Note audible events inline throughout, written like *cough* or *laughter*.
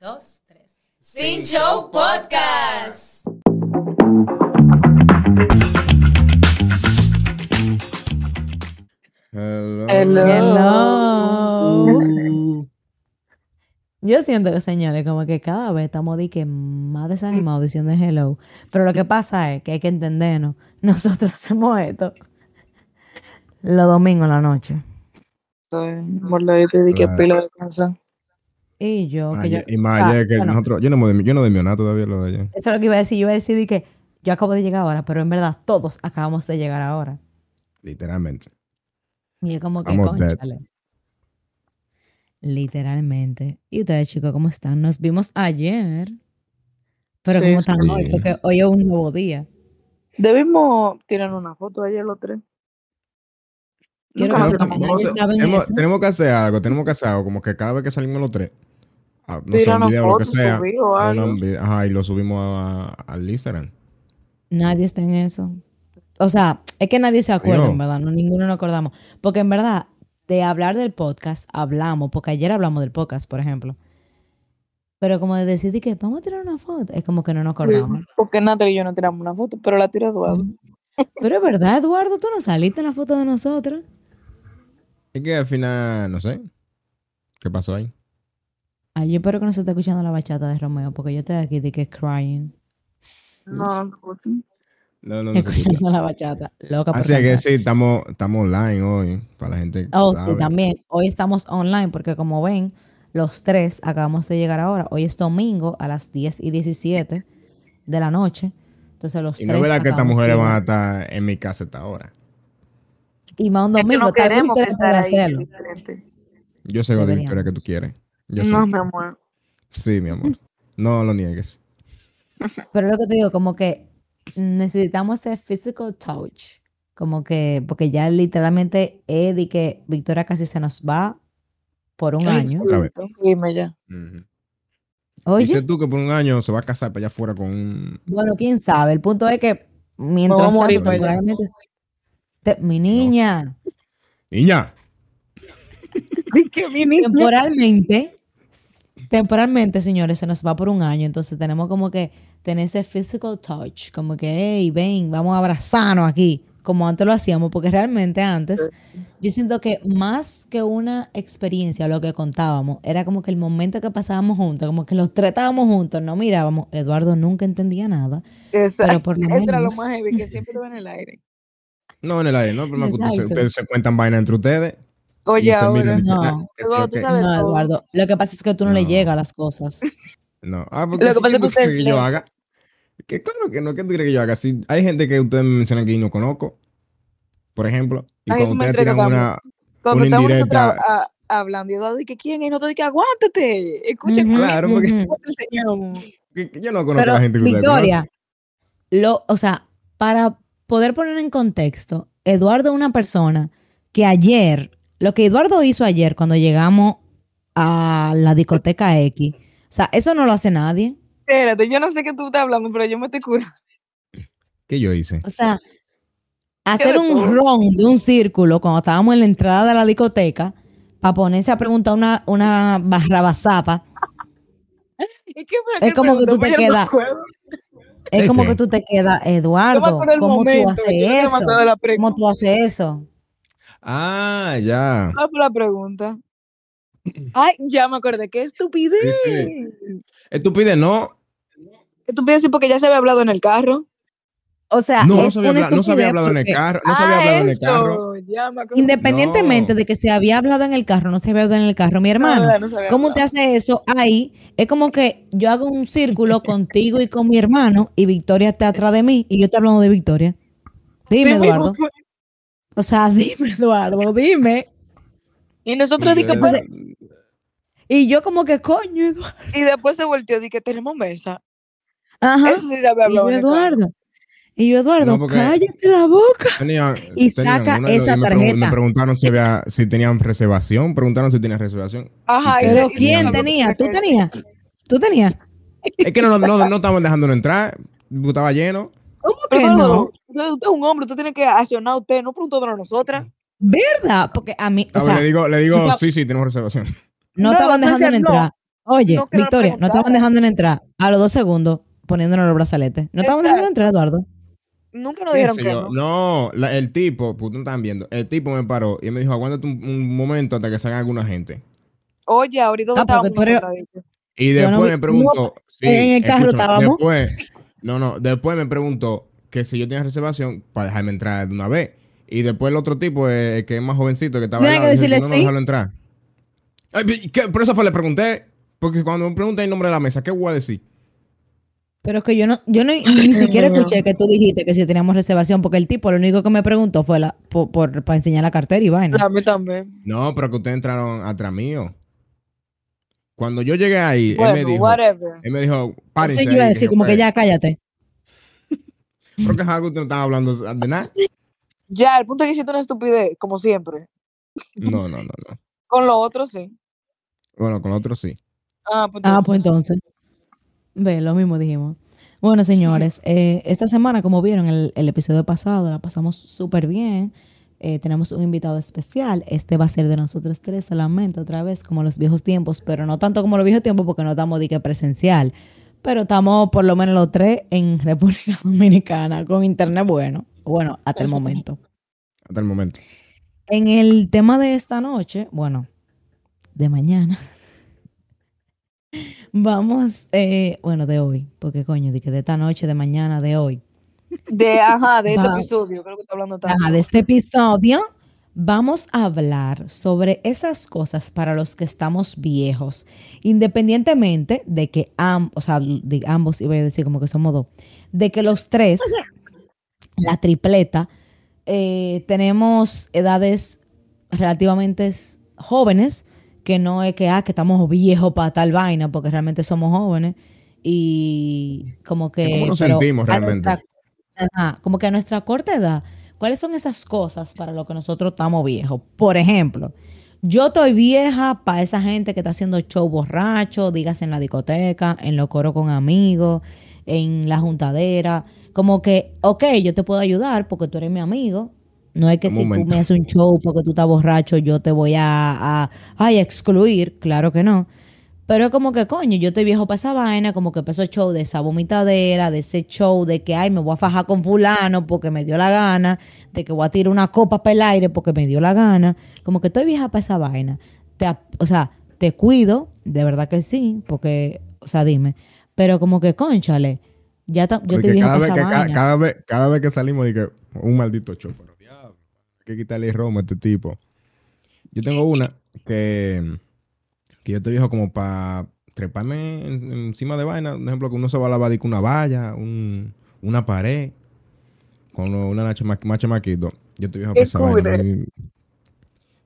dos, tres. Sin Show Podcast. Hello. Hello. Yo siento que, señores, como que cada vez estamos de que más desanimados diciendo hello. Pero lo que pasa es que hay que entendernos. Nosotros *laughs* hacemos esto los domingos en la noche. Estoy moladito de que pila de cosas. Y yo, que yo Ayer- y más o sea, ayer que bueno, nosotros, yo no, me- yo no demió nada todavía lo de ayer. Eso es lo que iba a decir. Yo iba a decir de que yo acabo de llegar ahora, pero en verdad todos acabamos de llegar ahora. Literalmente. Y es como que, conchale. Literalmente. ¿Y ustedes, chicos, cómo están? Nos vimos ayer. Pero Sí, ¿cómo sí. están hoy? Porque hoy es un nuevo día. Debimos tirar una foto ayer los tres. Que que tenemos que hacer algo, tenemos que hacer algo, como que cada vez que salimos los tres, ah, no sé, un una video o lo que foto, sea, a una ajá, y lo subimos a- al Instagram. Nadie está en eso. O sea, es que nadie se acuerda, en verdad. No, ninguno nos acordamos. Porque en verdad, de hablar del podcast, hablamos. Porque ayer hablamos del podcast, por ejemplo. Pero como de decidir que vamos a tirar una foto, es como que no nos acordamos. Porque Natalie y yo no tiramos una foto, pero la tiró Eduardo. Pero es verdad, Eduardo, tú no saliste en la foto de nosotros. Es que al final, no sé, ¿qué pasó ahí? Ay, yo espero que no se esté escuchando la bachata de Romeo, porque yo estoy aquí de que es crying. No, no, no. No. Escuchando la bachata. Loca Así es que sí, estamos, estamos online hoy, para la gente que Oh, sabe. sí, también. Hoy estamos online porque como ven, los tres acabamos de llegar ahora. Hoy es domingo a las 10 y 17 de la noche. Entonces los Y tres no es verdad que estas mujeres van a estar en mi casa a esta hora. Y más un Es que domingo, no queremos que estar ahí. es. Yo sé la Deberíamos. victoria que tú quieres. Yo sé. No, mi amor. Sí, mi amor. No lo niegues. Pero lo que te digo, como que necesitamos ese physical touch. Como que, porque ya literalmente Eddie que Victoria casi se nos va por un Ay, año. Dime ya. Ujú. Oye, Dice tú que por un año se va a casar para allá afuera con un... bueno, quién sabe. El punto es que mientras tanto, temporalmente- te- mi niña. Niña, *laughs* que mi niña. temporalmente, temporalmente, señores, se nos va por un año. Entonces tenemos como que tener ese physical touch, como que, hey, ven, vamos a abrazarnos aquí, como antes lo hacíamos, porque realmente antes, yo siento que más que una experiencia, lo que contábamos, era como que el momento que pasábamos juntos, como que los tres estábamos juntos, no mirábamos, Eduardo nunca entendía nada. Exacto. por lo Eso era lo menos. más heavy, que siempre va en el aire. no en el aire, no, pero ustedes, ustedes se cuentan vaina entre ustedes. Oye, ahora. No. tú sabes- No, todo. Eduardo, lo que pasa es que tú no, le No. llegas a las cosas. *laughs* No. Ah, porque Lo que pasa es que ¿qué tú ustedes quieres que yo haga. Que claro que no, ¿qué tú quieres que yo haga? Si hay gente que ustedes me mencionan que yo no conozco, por ejemplo, y Ay, cuando ustedes tiran también. una... Cuando Una indirecta. a- hablando, y Eduardo dice, ¿quién es? Y nosotros dice, aguántate. Escucha, Ujú, Claro, porque- ujú. ¿cómo te que- que yo no conozco Pero, a la gente que Victoria, lo, o sea, para poder poner en contexto, Eduardo es una persona que ayer, lo que Eduardo hizo ayer cuando llegamos a la discoteca X, o sea, eso no lo hace nadie. Espérate, yo no sé qué tú estás hablando, pero yo me estoy curando. ¿Qué yo hice? O sea, hacer un ron de un círculo cuando estábamos en la entrada de la discoteca para ponerse a preguntar una, una barrabasapa, ¿Y qué fue Es como que tú te quedas, es ¿De como qué? que tú te quedas, Eduardo, ¿cómo momento. tú haces eso? ¿Cómo tú haces eso? Ah, ya. ¿Cuál fue la pregunta? Ay, ya me acordé. ¡Qué estupidez! Sí, Estúpide, no. Estupidez sí, porque ya se había hablado en el carro. O sea, No, no es se había, una habla- no se había estupidez hablado en el carro. No se había Ah, hablado en el carro. Independientemente No. de que se había hablado en el carro, no se había hablado en el carro, mi hermano. No, ¿Cómo te hace eso ahí? Es como que yo hago un círculo contigo y con mi hermano y Victoria está atrás de mí y yo te hablando de Victoria. Dime, Sí, Eduardo. mismo. O sea, *laughs* dime, Eduardo, dime. Y nosotros Sí, di que yo- pues, Y yo como que, coño, Eduardo. y después se volteó y que tenemos mesa. Ajá. Eso sí se había Y yo. Eduardo. Y yo, Eduardo, No, cállate la boca. *laughs* Y tenían saca una y esa me, tarjeta. me preguntaron si, había, si tenían reservación. Preguntaron si tenían reservación. Ajá. y Pero ¿quién tenía? ¿Tú tenías? ¿Tú tenías? Es que no, no, no estaban dejándolo entrar. Estaba lleno. ¿Cómo que no? Usted, usted es un hombre, usted tiene que accionar a usted, no preguntándonos a nosotras. ¿Verdad? Porque a mí, o A ver, le digo, le digo sí, sí, tenemos reservación. no, no, estaban dejando no. entrar. Oye, No, que no Victoria, no estaban dejando entrar a los dos segundos poniéndonos los brazaletes. No estaban dejando entrar, Eduardo. Nunca nos ¿Qué dijeron que no. No, la- el tipo, pues no estaban viendo. El tipo me paró y me dijo, aguántate un, un momento hasta que salga alguna gente. Oye, ahorita ¿dónde Ah, estábamos? Y después me preguntó. sí, en el carro estábamos. Después, no, no, después me preguntó que si yo tenía reservación para dejarme entrar de una vez. Y después el otro tipo, eh, que es más jovencito, que estaba al lado, que dice, no, no, sí. déjalo entrar. Ay, ¿y qué? Por eso fue le pregunté. Porque cuando me pregunté el nombre de la mesa, ¿qué voy a decir? Pero es que yo no, yo no, ni siquiera escuché que tú dijiste que si teníamos reservación, porque el tipo lo único que me preguntó fue la, por, por- para enseñar la cartera y vaina. A mí también. No, pero que ustedes entraron atrás mío. Cuando yo llegué ahí, él me Bueno, dijo, whatever. él me dijo, párense. Entonces yo iba a ahí", decir como que ya cállate. *laughs* Creo que es algo que usted no estaba hablando de nada. Ya, el punto es que hiciste una estupidez, como siempre. No, no, no, no. *laughs* Con lo otro sí. Bueno, con otro sí. Ah, pues, Ah, entonces. pues entonces. Ve, lo mismo dijimos. Bueno, señores, *laughs* eh, esta semana, como vieron el, el episodio pasado, la pasamos súper bien. Eh, tenemos un invitado especial. Este va a ser de nosotros tres solamente, otra vez, como los viejos tiempos, pero no tanto como los viejos tiempos porque no estamos de que presencial. Pero estamos por lo menos los tres en *laughs* República Dominicana con internet bueno. Bueno, hasta el momento. Hasta el momento. En el tema de esta noche, bueno, de mañana, *laughs* vamos, eh, bueno, de hoy, porque coño, de que de esta noche, de mañana, de hoy. De, ajá, de este episodio, creo que está hablando tanto. Ajá, de este episodio vamos a hablar sobre esas cosas para los que estamos viejos, independientemente de que ambos, o sea, de ambos, iba a decir como que somos dos, de que los tres, la tripleta, eh, tenemos edades relativamente jóvenes, que no es que, ah, que estamos viejos para tal vaina, porque realmente somos jóvenes y como que... ¿Cómo nos pero sentimos realmente? nuestra- Como que a nuestra corta edad, ¿cuáles son esas cosas para lo que nosotros estamos viejos? Por ejemplo, yo estoy vieja para esa gente que está haciendo show borracho, digas en la discoteca, en los coros con amigos, en la juntadera. Como que, ok, yo te puedo ayudar porque tú eres mi amigo. No es que Un si tú momento. me haces un show porque tú estás borracho, yo te voy a, a excluir. Claro que no. Pero es como que, coño, yo estoy viejo para esa vaina, como que empezó show de esa vomitadera, de ese show de que, ay, me voy a fajar con fulano porque me dio la gana, de que voy a tirar una copa para el aire porque me dio la gana. Como que estoy vieja para esa vaina. Te, o sea, te cuido, de verdad que sí, porque, o sea, dime. Pero como que, conchale, ya ta- yo estoy vieja cada para vez, esa que, vaina. cada, vez, cada vez que salimos, dije, un maldito show. Pero diablo, hay que quitarle romo a este tipo. Yo tengo una que, que yo estoy viejo como para treparme en- encima de vaina. Por ejemplo, que uno se va a lavar de una valla, un- una pared, con lo- una más chamaquito. Yo estoy viejo para esa vaina.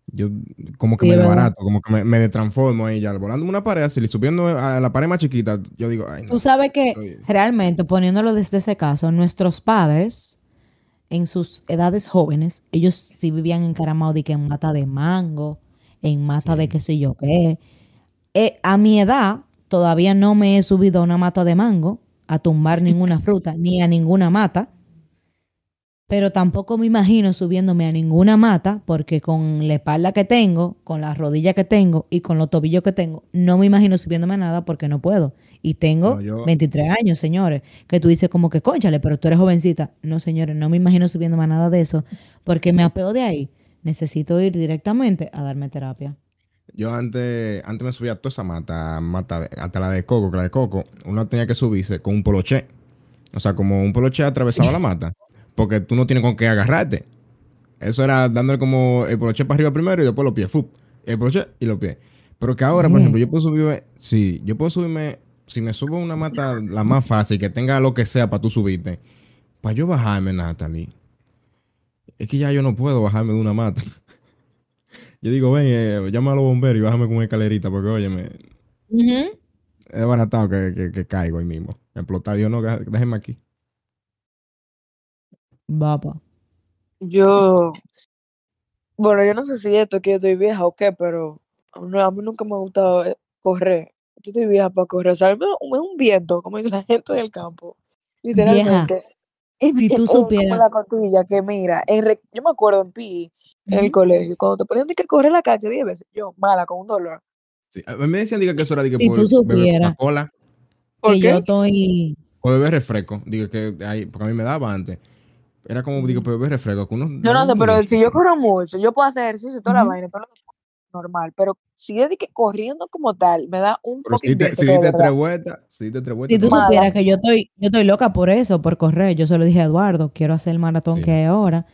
Yo como que Sí, me desbarato, como que me, me transformo ahí ya. Volando una pared así, subiendo a la pared más chiquita, yo digo, ay, no. Tú sabes que realmente, poniéndolo desde ese caso, nuestros padres, en sus edades jóvenes, ellos sí vivían encaramados de que en mata de mango, en mata de qué sé yo qué. Eh, a mi edad, todavía no me he subido a una mata de mango, a tumbar ninguna fruta, ni a ninguna mata. Pero tampoco me imagino subiéndome a ninguna mata, porque con la espalda que tengo, con las rodillas que tengo y con los tobillos que tengo, no me imagino subiéndome a nada porque no puedo. Y tengo No, yo- 23 años, señores, que tú dices como que, conchale, pero tú eres jovencita. No, señores, no me imagino subiéndome a nada de eso, porque me apeo de ahí. Necesito ir directamente a darme terapia. Yo antes, antes me subía a toda esa mata, mata hasta la de coco, que la de coco, uno tenía que subirse con un poloché. O sea, como un poloché atravesaba la mata. Porque tú no tienes con qué agarrarte. Eso era dándole como el poloché para arriba primero y después los pies. ¡fup! El poloché y los pies. Pero que ahora, por Sí. ejemplo, yo puedo subirme. Sí, yo puedo subirme. Si me subo a una mata la más fácil, que tenga lo que sea para tú subirte. Para yo bajarme, Natalie. Es que ya yo no puedo bajarme de una mata. Yo digo, ven, eh, llama a los bomberos y bájame con una escalerita, porque oye, me, es baratado que, que, que caigo ahí mismo. Explotar, yo no, déjeme aquí. Bapa. Yo, bueno, yo no sé si esto es que yo estoy vieja o qué, pero no, a mí nunca me ha gustado eh, correr. Yo estoy vieja para correr. O sea, me da un viento, como dice la gente del campo. Literalmente. *laughs* si tú como supieras- la costilla que mira, en re- yo me acuerdo en PI, en el colegio, cuando te ponían de que correr la cancha 10 veces, yo mala con un dolor. Sí, A mí me decían diga, que eso era diga, Si por tú beber supieras. ¿Por que qué? yo estoy... o beber refresco. Digo que ahí, porque a mí me daba antes. Era como, digo, por beber refresco. que uno- Yo no sé, pero si yo corro mucho, yo puedo hacer ejercicio toda la vaina, todo lo normal, pero si es de que corriendo como tal, me da un Pero si viento si diste tres vueltas, si diste tres vueltas. Si tú supieras que yo estoy, yo estoy loca por eso, por correr. Yo se lo dije a Eduardo, quiero hacer el maratón Sí. que hay ahora.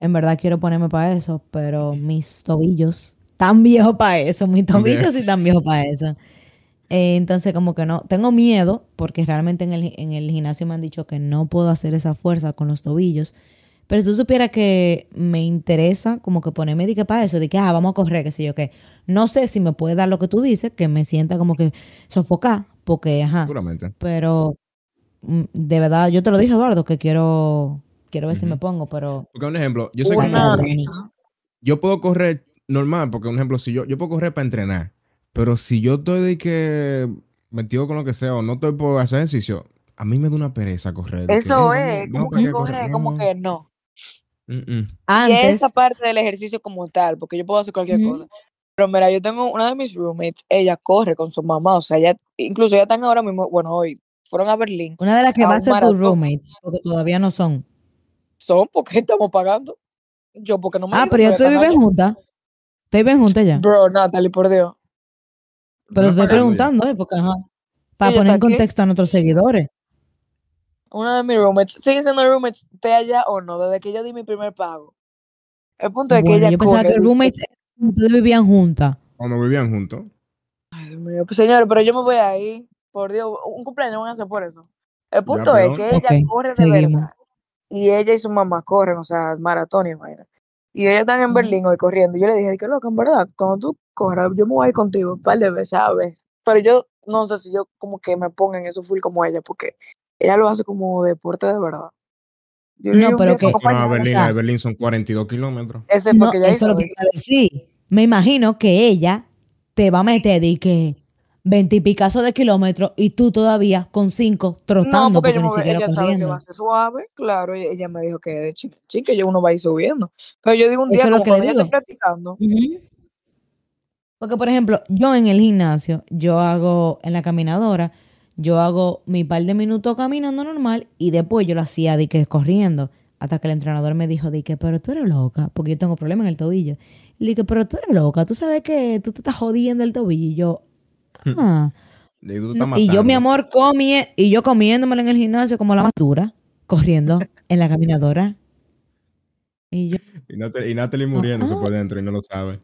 En verdad quiero ponerme para eso, pero mis tobillos, tan viejos para eso, mis *laughs* tobillos sí tan viejos para eso. Eh, entonces como que no, tengo miedo, porque realmente en el, en el gimnasio me han dicho que no puedo hacer esa fuerza con los tobillos. Pero si tú supieras que me interesa como que ponerme de que para eso, de que, ah, vamos a correr, qué sé yo qué. No sé si me puede dar lo que tú dices, que me sienta como que sofocar, porque, ajá, Seguramente. pero mm, de verdad, yo te lo dije, Eduardo, que quiero, quiero ver si me pongo, pero Porque un ejemplo, yo sé que yo puedo correr normal, porque un ejemplo, si yo, yo puedo correr para entrenar, pero si yo estoy de que metido con lo que sea o no estoy por hacer ejercicio, a mí me da una pereza correr. que, Eso "Eh, es, como que allá a correr". correr, como No. que no. Mm, mm. Y esa parte del ejercicio como tal, porque yo puedo hacer cualquier cosa. Pero mira, yo tengo una de mis roommates, ella corre con su mamá, o sea, ella, incluso ya están ahora mismo, bueno, hoy fueron a Berlín, una de las que va a ser tus roommates, porque todavía no son. son porque *laughs* estamos pagando. Yo porque no me Ah, pero ustedes están viven juntas. Ustedes viven juntas ya. Bro, Natalie, por Dios. Pero No estoy preguntando, ¿eh? Porque, ajá, para Ella poner en aquí. contexto a nuestros seguidores. Una de mis roommates, sigue siendo roommates, esté allá o no, desde que yo di mi primer pago. El punto es que ella yo pensaba que dice- roommates ustedes vivían juntas. Cuando vivían juntos. Ay, Dios mío, pues señores, pero yo me voy ahí, por Dios, un cumpleaños van a hacer por eso. El punto es que ella corre de seguimos. verdad. Y ella y su mamá corren, o sea, maratón y vaina. Y ellas están en Ujú. Berlín hoy corriendo. Y yo le dije, que loco, en verdad, cuando tú corras, yo me voy a ir contigo un par de veces, ¿sabes? Pero yo no sé si yo como que me ponga en eso full como ella, porque ella lo hace como deporte de verdad. Yo No, pero que- No, a Berlín, sea- a Berlín son 42 kilómetros. Ese No, porque ella eso es hizo. lo que iba a decir. Me imagino que ella te va a meter de que veintipicazo de kilómetros y tú todavía con cinco trotando No, porque, porque, yo ni siquiera ella sabe que corriendo. va a ser suave, claro, ella, ella me dijo que de chica, chica, yo uno va a ir subiendo. Pero yo digo un Eso día es lo como que le cuando yo estoy digo. practicando, Ujú. Porque, por ejemplo, yo en el gimnasio, yo hago en la caminadora, yo hago mi par de minutos caminando normal y después yo lo hacía de que corriendo. Hasta que el entrenador me dijo, de que, pero tú eres loca, porque yo tengo problema en el tobillo. Le dije, pero tú eres loca, tú sabes que tú te estás jodiendo el tobillo. Y yo, ah. Y, tú te estás No, y yo, mi amor, comí, y yo comiéndomelo en el gimnasio como la basura, corriendo *laughs* en la caminadora. Y yo, Y Natalie, y Natalie muriéndose Ah. por dentro y no lo sabe.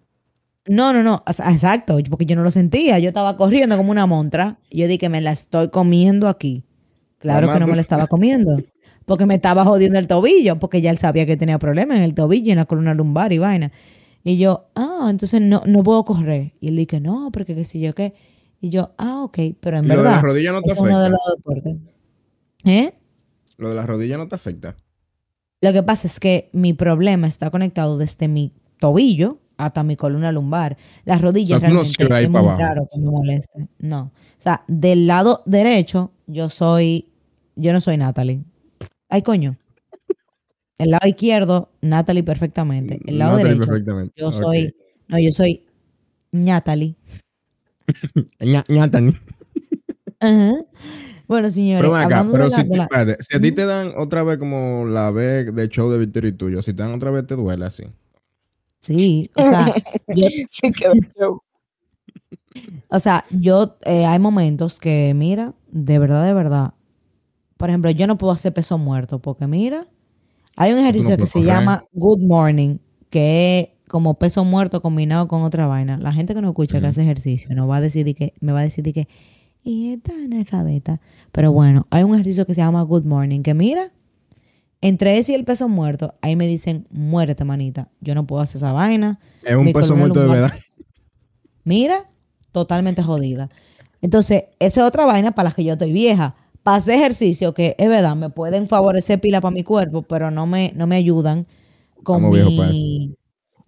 No, no, no, exacto, porque yo no lo sentía, yo estaba corriendo como una montra. Yo dije que me la estoy comiendo aquí. Claro que no me la estaba comiendo, porque me estaba jodiendo el tobillo, porque ya él sabía que tenía problemas en el tobillo y en la columna lumbar y vaina. Y yo, ah, entonces no, no puedo correr. Y él dije, no, porque qué sé yo qué. Y yo, ah, ok, pero en Y lo de verdad, las rodillas no te es uno de afecta. los deportes. ¿Eh? Lo de las rodillas no te afecta. Lo que pasa es que mi problema está conectado desde mi tobillo hasta mi columna lumbar. Las rodillas O sea, no realmente ahí es muy abajo. raro que me moleste. No. O sea, del lado derecho, yo soy, yo no soy Natalie. Ay, coño. El lado izquierdo, Natalie perfectamente. El lado Natalie derecho, perfectamente. yo Ok. soy, no, yo soy Natalie. *laughs* Ñatani. Ajá. Bueno, señores, Pero acá, pero la- si, de te- la- espérate, si a ti te dan otra vez como la vez de show de Victoria y tuyo, si te dan otra vez te duele así. Sí, o sea, *laughs* yo. O sea, yo, eh, hay momentos que, mira, de verdad, de verdad. Por ejemplo, yo no puedo hacer peso muerto porque, mira, hay un ejercicio que se correr. llama Good Morning, que es como peso muerto combinado con otra vaina. La gente que no escucha que Ujú. hace ejercicio no va a decir de que, me va a decir de que, y esta analfabeta. Pero bueno, hay un ejercicio que se llama Good Morning, que mira, entre ese y el peso muerto, ahí me dicen, muérete, manita. Yo no puedo hacer esa vaina. Es un Mi peso muerto de verdad. Mira, totalmente jodida. Entonces, esa es otra vaina para la que yo estoy vieja. Para hacer ejercicio, que es verdad, me pueden favorecer pila para mi cuerpo, pero no me, no me ayudan con Estamos mi...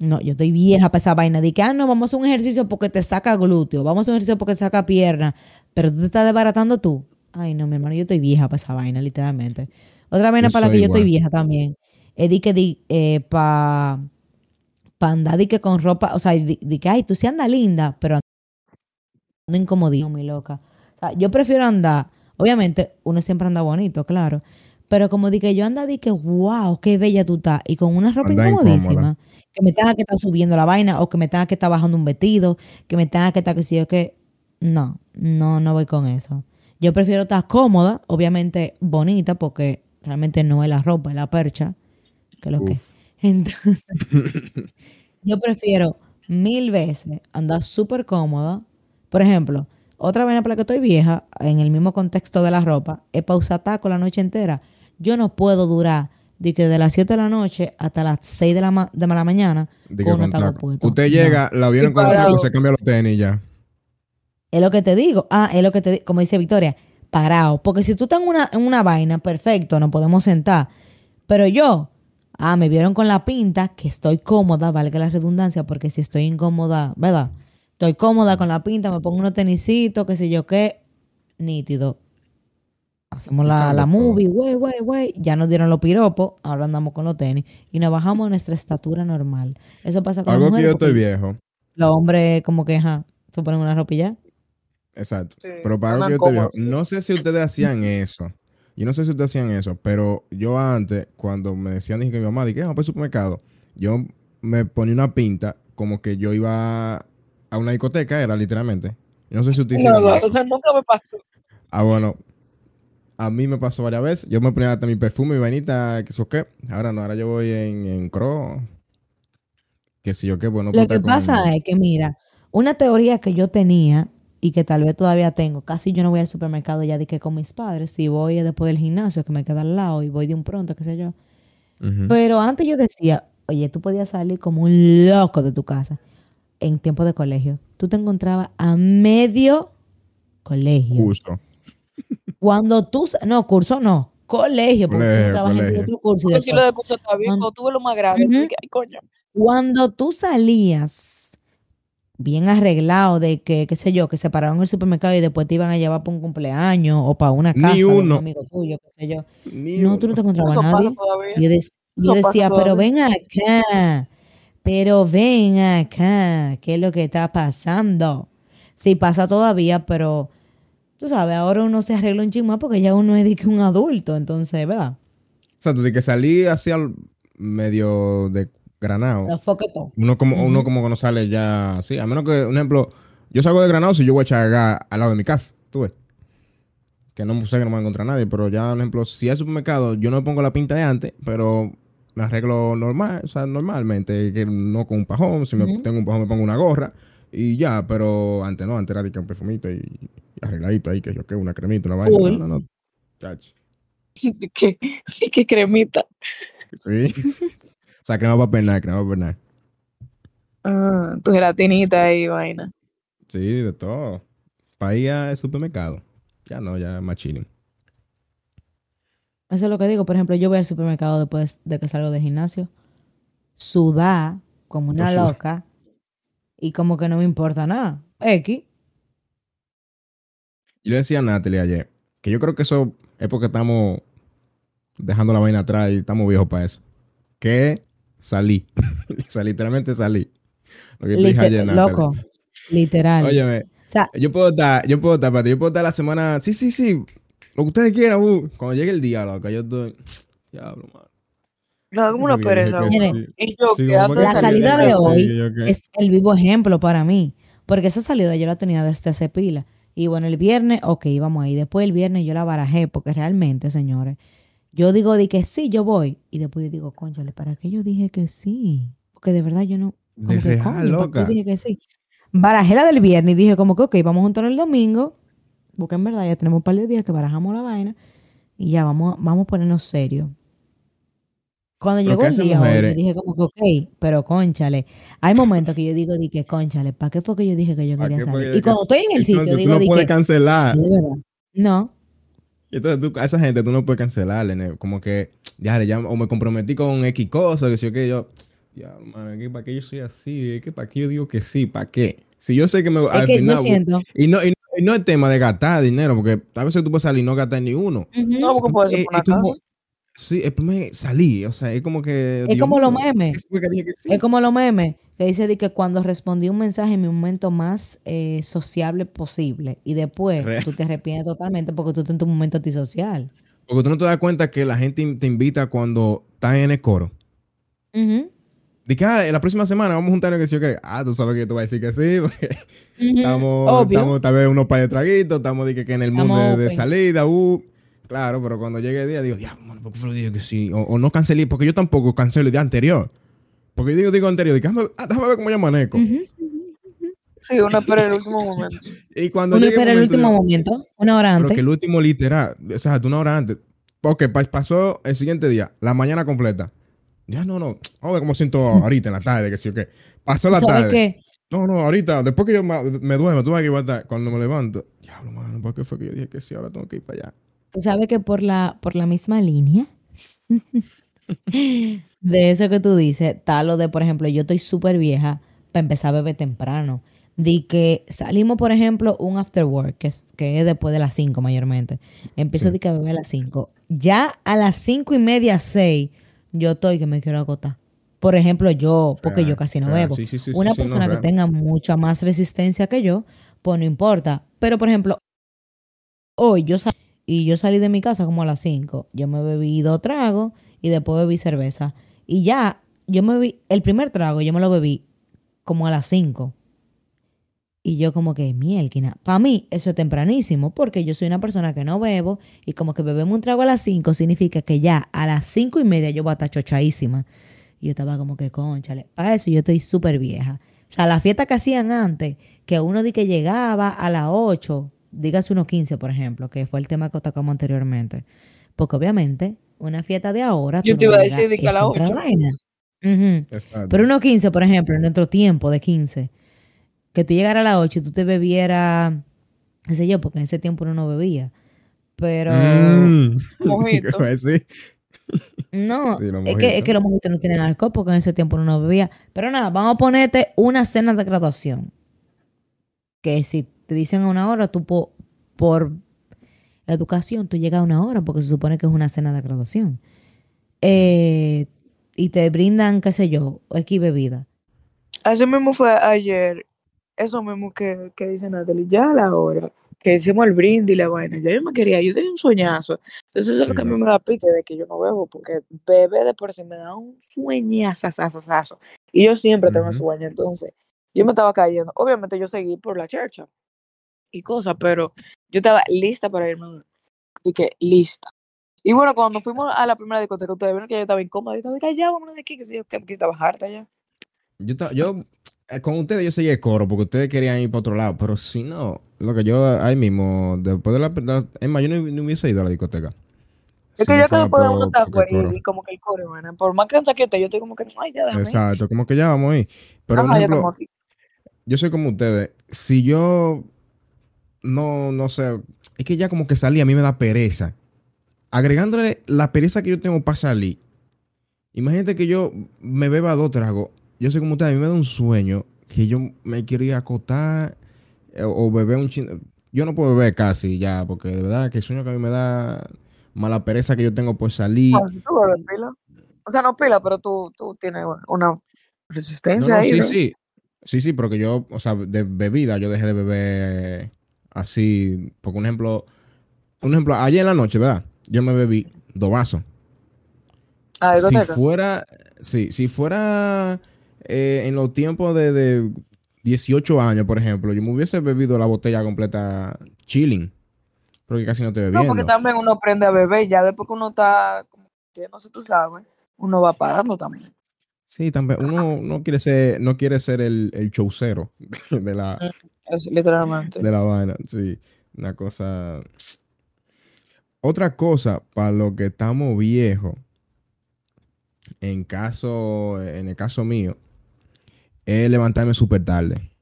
No, yo estoy vieja para esa vaina. Que, ah, no, vamos a hacer un ejercicio porque te saca glúteo, vamos a hacer un ejercicio porque te saca pierna, pero tú te estás desbaratando tú. Ay, no, mi hermano, yo estoy vieja para esa vaina, literalmente. Otra vaina para la que yo estoy vieja también. Es de que di, eh, para pa andar di que con ropa, o sea, di, di que, ay, tú sí andas linda, pero incomodísimo, mi loca. O sea, yo prefiero andar, obviamente, uno siempre anda bonito, claro. Pero como di que yo anda di que, wow, qué bella tú estás. Y con una ropa Anda incomodísima. incómoda. Que me tenga que estar subiendo la vaina o que me tenga que estar bajando un vestido, que me tenga que estar que si yo que... No, no, no voy con eso. Yo prefiero estar cómoda, obviamente bonita, porque realmente no es la ropa, es la percha, que lo que. Entonces, *laughs* yo prefiero mil veces andar súper cómoda. Por ejemplo, otra vaina para la que estoy vieja, en el mismo contexto de la ropa, es para usar taco la noche entera. Yo no puedo durar de que de las 7 de la noche hasta las 6 de la, ma- de la mañana De con con un taco puesto. Usted No. llega, la vieron Y con los tacos, se cambia los tenis ya. Es lo que te digo. Ah, es lo que te digo. Como dice Victoria, parado. Porque si tú estás en una, en una vaina, perfecto, nos podemos sentar. Pero yo, ah, me vieron con la pinta, que estoy cómoda, valga la redundancia, porque si estoy incómoda, ¿verdad? Estoy cómoda con la pinta, me pongo unos tenisitos, qué sé yo qué, nítido. Hacemos la, la movie, güey, güey, güey. Ya nos dieron los piropos, ahora andamos con los tenis y nos bajamos a nuestra estatura normal. Eso pasa con las Algo que mujeres yo estoy viejo. Los hombres, como que, ajá, se ponen una ropilla. Exacto. Sí, pero para andan que yo viejo. cómodos. No sé si ustedes hacían *laughs* eso. Yo no sé si ustedes hacían eso, pero yo antes, cuando me decían, dije que mi mamá, dije, vamos para el supermercado, yo me ponía una pinta como que yo iba a una discoteca, era literalmente. Yo no sé si ustedes No, hicieron no, eso. o sea, nunca me pasó. Ah, bueno. A mí me pasó varias veces. Yo me ponía hasta mi perfume, mi vainita, que eso qué. Ahora no, ahora yo voy en, en Cro. Que si yo qué, bueno. Lo pues, que estar con- pasa es que, mira, una teoría que yo tenía y que tal vez todavía tengo, casi yo no voy al supermercado ya de que con mis padres, si voy después del gimnasio que me queda al lado y voy de un pronto, qué sé yo. Pero antes yo decía, oye, tú podías salir como un loco de tu casa en tiempo de colegio. Tú te encontrabas a medio colegio. Curso. Cuando tú, no, curso no, colegio, porque tú Colegio, entrabas en otro curso y de Porque si todo. lo de curso está bien, Cuando- cuando tuve lo más dije, ay, coño. Cuando tú salías bien arreglado de que, qué sé yo, que se pararon en el supermercado y después te iban a llevar para un cumpleaños o para una Ni casa de un uno. amigo tuyo, qué sé yo. Ni No, tú no te uno. encontrabas a nadie. Yo, decía, pero ven acá, pero ven acá, ¿qué es lo que está pasando? Sí, pasa todavía, pero tú sabes, ahora uno se arregla un chisme más porque ya uno es de que un adulto, entonces, ¿verdad? O sea, tú de que salí así al medio de granado. Uno como, uno como que no sale ya así. A menos que, un ejemplo, yo salgo de granado si yo voy a echar al lado de mi casa. Tú ves. Que no sé que no me va a encontrar nadie. Pero ya, un ejemplo, si es supermercado, yo no me pongo la pinta de antes, pero me arreglo normal, o sea, normalmente, que no con un pajón. Si me tengo un pajón, me pongo una gorra. Y ya, pero antes no, antes era de que un perfumito y, y arregladito ahí, que yo que una cremita, una vaina. Full. No, no, no. Chacho. *laughs* ¿Qué, qué cremita. Sí. *laughs* o sea, crema para pernar, crema para pernar. Ah, tu gelatinita y vaina. Sí, de todo. Para ir al supermercado. Ya no, ya más chilling. Eso es lo que digo. Por ejemplo, yo voy al supermercado después de que salgo del gimnasio, sudar como una loca y como que no me importa nada. X. Yo le decía a Natalie ayer que yo creo que eso es porque estamos dejando la vaina atrás y estamos viejos para eso. Que salí. *laughs* o sea, literalmente salí. Lo que te dije Liter- loco. Literal. Óyeme, o sea, yo puedo estar, yo puedo estar, espérate, yo puedo estar la semana. Sí, sí, sí. Lo que ustedes quieran, uh. Cuando llegue el día, loca, yo estoy. *tsk* Diablo, mano. No, como una pereza. La salida de hoy es el vivo ejemplo para mí. Porque esa salida yo la tenía desde hace pila. Y bueno, el viernes, ok, vamos ahí. Después el viernes yo la barajé, porque realmente, señores, yo digo de que sí, yo voy. Y después yo digo, conchale, ¿para qué yo dije que sí? Porque de verdad yo no. De que, real, coño, ¿para qué loca. dije que sí? Barajé la del viernes y dije, como que, ok, vamos juntos el domingo. Porque en verdad ya tenemos un par de días que barajamos la vaina. Y ya vamos, vamos a ponernos serios. Cuando Pero llegó ¿qué el día hoy, yo dije como que, ok, pero conchale. Hay momentos que yo digo, di que conchale, ¿para qué fue que yo dije que yo ¿Para quería salir? Y cuando estoy en el sitio, Entonces tú digo, no di puedes que, cancelar. No, entonces tú, a esa gente tú no puedes cancelarle, como que, ya, le llamo, o me comprometí con X cosa, que si o que yo, ya, man, ¿qué- ¿para qué yo soy así? Es que ¿Para qué yo digo que sí? ¿Para qué? Si yo sé que me es al que final, yo siento. y no, y, no- y no es tema de gastar dinero, porque a veces tú puedes salir y no gastar ni uno. No, porque puede ser Es, es como, sí, el salir, o sea, es como que. Es Dios como los memes. Es como los memes, que dice de que cuando respondí un mensaje en mi momento más eh, sociable posible y después Real. tú te arrepientes totalmente porque tú estás en tu momento antisocial. Porque tú no te das cuenta que la gente te invita cuando estás en el coro. De que, ah, la próxima semana vamos a juntarnos que sí o qué. Ah, tú sabes que te voy a decir que sí. *laughs* porque estamos, estamos tal vez unos par de traguitos, estamos de que, que en el mundo de, salida, uh. Claro, pero cuando llegue el día, digo, ya, ¿por qué el día que sí? O, o no cancelé, porque yo tampoco cancelo el día anterior. Porque yo digo, digo anterior, digo, déjame, ah, déjame ver cómo yo ujú. Sí, uno espera el último momento. *laughs* Y cuando Uno llegue espera el momento, último digo, momento, una hora antes. que el último literal, o sea, una hora antes. Pa- pasó el siguiente día, la mañana completa. Ya no, no, vamos a ver cómo siento ahorita en la tarde, que sí o qué. Pasó la ¿Sabes tarde. qué? No, no, ahorita, después que yo ma- me duermo, tú vas que iba a estar, cuando me levanto. Diablo, mano, ¿por qué fue que yo dije que sí? Ahora tengo que ir para allá. Tú sabes que por la, por la misma línea *laughs* de eso que tú dices, está lo de, por ejemplo, yo estoy súper vieja para empezar a beber temprano. Di que salimos, por ejemplo, un after work, que es, que es después de las 5 mayormente. Empiezo Sí. que a beber a las 5. Ya a las 5 y media, 6, yo estoy que me quiero agotar. Por ejemplo, yo, porque yo Real, casi no real. bebo. Sí, sí, Una no, persona que real. tenga mucha más resistencia que yo, pues no importa. Pero, por ejemplo, hoy yo salí y yo salí de mi casa como a las 5. Yo me bebí dos tragos y después bebí cerveza. Y ya, yo me bebí, el primer trago yo me lo bebí como a las 5. Y yo como que, mielquina. Para mí eso es tempranísimo porque yo soy una persona que no bebo y como que bebemos un trago a las 5 significa que ya a las 5 y media yo voy a estar chochadísima. Y yo estaba como que, conchale, para eso yo estoy súper vieja. O sea, la fiesta que hacían antes, que uno di que llegaba a las 8, dígase unos 15, por ejemplo, que fue el tema que tocamos anteriormente. Porque obviamente, una fiesta de ahora. Yo te no iba a decir de que a otra 8. vaina. Ujú. Exacto. Pero unos 15, por ejemplo, en nuestro tiempo de 15, que tú llegaras a las 8 y tú te bebieras, qué sé yo, porque en ese tiempo uno no bebía. Pero Mm. *laughs* *laughs* Mojito. ¿Qué voy a decir? no, *laughs* Sí, es, que, es que los mojitos no tienen alcohol porque en ese tiempo uno no bebía. Pero nada, vamos a ponerte una cena de graduación. Que si te dicen a una hora, tú po- por educación, tú llegas a una hora porque se supone que es una cena de graduación. Eh, y te brindan, qué sé yo, X bebida. Así mismo fue ayer. Eso mismo que, que dice Natalie. Ya a la hora que hicimos el brindis y la vaina. Ya yo me quería. Yo tenía un sueñazo. Entonces eso es lo que a mí me da pique de que yo no bebo. Porque bebé de por sí me da un sueñazazazazo. Y yo siempre tengo Ujú. sueño. Entonces yo me estaba cayendo. Obviamente yo seguí por la chercha y cosas. Pero yo estaba lista para irme a dormir. Y que lista. Y bueno, cuando fuimos a la primera discoteca, ustedes vieron que yo estaba incómoda. Yo estaba, "Mira, ya, vámonos de aquí. Que, yo, que que estaba harta ya. Yo, yo eh, con ustedes yo seguí el coro porque ustedes querían ir para otro lado, pero si no, lo que yo ahí mismo, después de la... la- es más, yo no, no hubiese ido a la discoteca. Es Si que no ya que fuera después de uno por- y, como que el coro, bueno, por más que esté, yo estoy como que, ay, ya déjame. Exacto, como que ya vamos ahí. Pero, Ajá, ejemplo, yo soy como ustedes. Si yo no, no sé, es que ya como que salí, a mí me da pereza. Agregándole la pereza que yo tengo para salir. Imagínate que yo me beba dos tragos. Yo soy como ustedes, a mí me da un sueño que yo me quiero ir a acotar eh, o beber un chin. Yo no puedo beber casi ya, porque de verdad que el sueño que a mí me da, mala pereza que yo tengo por salir. Si tú bebes pila. O sea, no pila, pero tú, tú tienes una No, resistencia no, ahí. sí, ¿no? sí. Sí, sí, porque yo, o sea, de bebida, yo dejé de beber así. Por un ejemplo, un ejemplo, ayer en la noche, ¿verdad? Yo me bebí dos vasos. Ah, Si fuera, sí, si fuera eh, en los tiempos de, de 18 años, por ejemplo, yo me hubiese bebido la botella completa chilling. Porque casi no No, bebiendo. porque también uno aprende a beber, ya después que uno está, como que no sé, tú sabes, uno va parando también. Sí, también. Uno no quiere ser, no quiere ser el, el showcero *laughs* de la, Es, literalmente. de la vaina, sí. Una cosa. Otra cosa, para los que estamos viejos, en caso, en el caso mío, es levantarme súper tarde.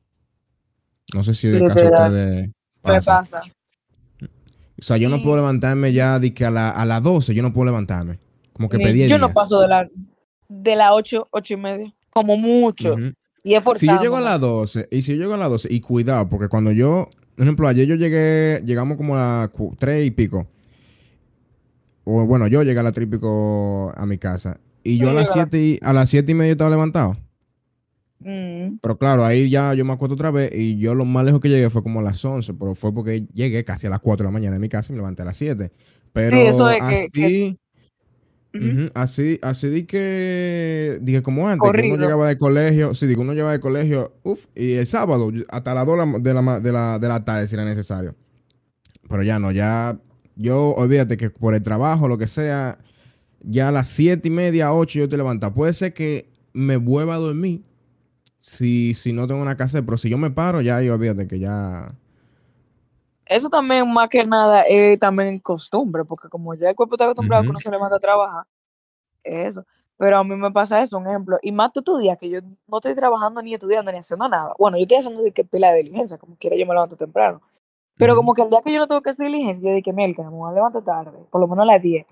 No sé si de caso Literal. ustedes pasa. pasa. O sea, yo no puedo levantarme ya de que a, la- a las 12 yo no puedo levantarme. Como que pedí el yo no paso de la de las ocho, ocho y media, como mucho. Ujú. Y es Si yo llego a forzándome. las 12, y si yo llego a las 12, y cuidado, porque cuando yo, por ejemplo, ayer yo llegué, llegamos como a las 3 y pico. O bueno, yo llegué a las 3 y pico a mi casa. Y yo a Sí, las llegaste. 7 y, a las 7 y media estaba levantado. Mm. Pero claro, ahí ya yo me acuerdo otra vez y yo lo más lejos que llegué fue como a las 11, pero fue porque llegué casi a las 4 de la mañana en mi casa y me levanté a las 7. Pero eso es que- así, que- Así, así di que, dije como antes, que uno llegaba de colegio, sí, digo, uno llegaba de colegio, uff, y el sábado hasta las 2 de la, de la, de la, de la tarde si era necesario. Pero ya no, ya, yo olvídate que por el trabajo, lo que sea, ya a las 7 y media, 8 yo te levantas. Puede ser que me vuelva a dormir si, si no tengo una casa, pero si yo me paro, ya yo olvídate que ya... Eso también, más que nada, es también costumbre, porque como ya el cuerpo está acostumbrado a que uno se levanta a trabajar, eso. Pero a mí me pasa eso, un ejemplo. Y más tú estudias, que yo no estoy trabajando ni estudiando ni haciendo nada. Bueno, yo estoy haciendo de que pila de diligencia, como quiera yo me levanto temprano. Pero como que el día que yo no tengo que hacer diligencia, yo dije, Melka, me voy a levantar tarde, por lo menos a las 10.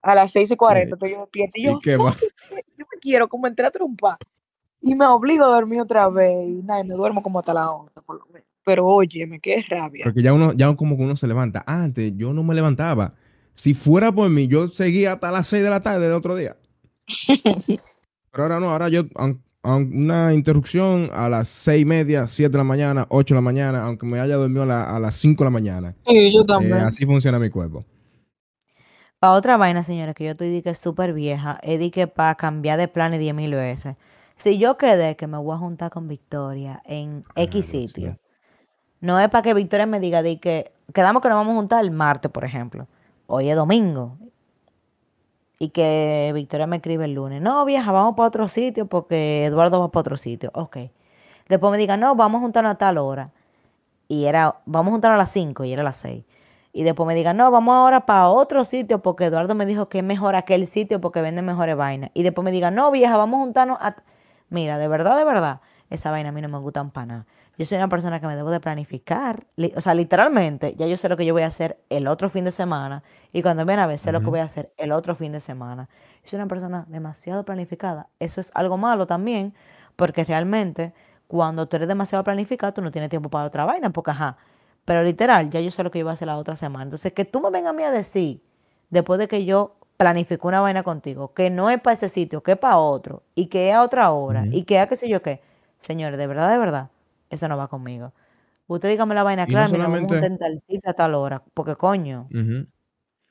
A las 6 y 40 estoy yo despierta y ¿Y yo, qué va? yo me quiero como entrar a trompa. Y me obligo a dormir otra vez. Y nada, y me duermo como hasta las 11, por lo menos. Pero oye, me quedé rabia. Porque ya uno, ya como que uno se levanta. Antes yo no me levantaba. Si fuera por mí, yo seguía hasta las 6 de la tarde del otro día. *laughs* Pero ahora no, ahora yo, una interrupción a las 6 y media, 7 de la mañana, 8 de la mañana, aunque me haya dormido a, la- a las 5 de la mañana. Sí, yo Eh, también. así funciona mi cuerpo. Para otra vaina, señores, que yo estoy di que es súper vieja, di que para cambiar de planes 10 mil veces. Si yo quedé que me voy a juntar con Victoria en X Dios sitio. No es para que Victoria me diga di que quedamos que nos vamos a juntar el martes, por ejemplo. Hoy es domingo. Y que Victoria me escribe el lunes. No, vieja, vamos para otro sitio porque Eduardo va para otro sitio. Ok. Después me diga, no, vamos a juntarnos a tal hora. Y era, vamos a juntarnos a las 5 y era a las 6. Y después me digan, no, vamos ahora para otro sitio porque Eduardo me dijo que es mejor aquel sitio porque vende mejores vainas. Y después me digan, no, vieja, vamos a juntarnos a... t-". Mira, de verdad, de verdad, esa vaina a mí no me gusta para nada. Yo soy una persona que me debo de planificar. O sea, literalmente, ya yo sé lo que yo voy a hacer el otro fin de semana. Y cuando viene a ver, sé lo que voy a hacer el otro fin de semana. Yo soy una persona demasiado planificada. Eso es algo malo también, porque realmente cuando tú eres demasiado planificado, tú no tienes tiempo para otra vaina, porque ajá. Pero literal, ya yo sé lo que yo voy a hacer la otra semana. Entonces, que tú me vengas a mí a decir, después de que yo planifico una vaina contigo, que no es para ese sitio, que es para otro, y que es a otra hora, y que es a qué sé yo qué. Señores, de verdad, de verdad, eso no va conmigo. Usted dígame la vaina Y no clara, mira, vamos a solamente- tal sitio a tal hora, porque coño.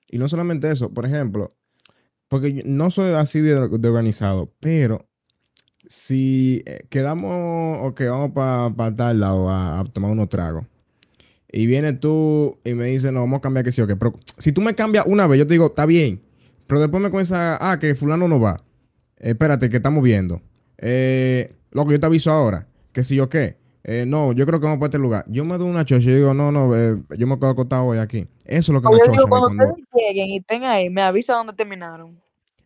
Y no solamente eso, por ejemplo, porque yo no soy así de, de organizado, pero si eh, quedamos o que vamos para tal lado a, a tomar unos tragos y viene tú y me dices, no, vamos a cambiar que sí o qué. Pero si tú me cambias una vez, yo te digo, está bien. Pero después me comienza, ah, que fulano no va. Eh, espérate, que estamos viendo. Eh, lo que yo te aviso ahora, que si yo qué. Eh, no, yo creo que vamos para este lugar. Yo me doy una chocha y digo, no, no, eh, yo me quedo acostado hoy aquí. Eso es lo que me chocha. cuando ustedes lleguen y estén ahí, me avisa dónde terminaron.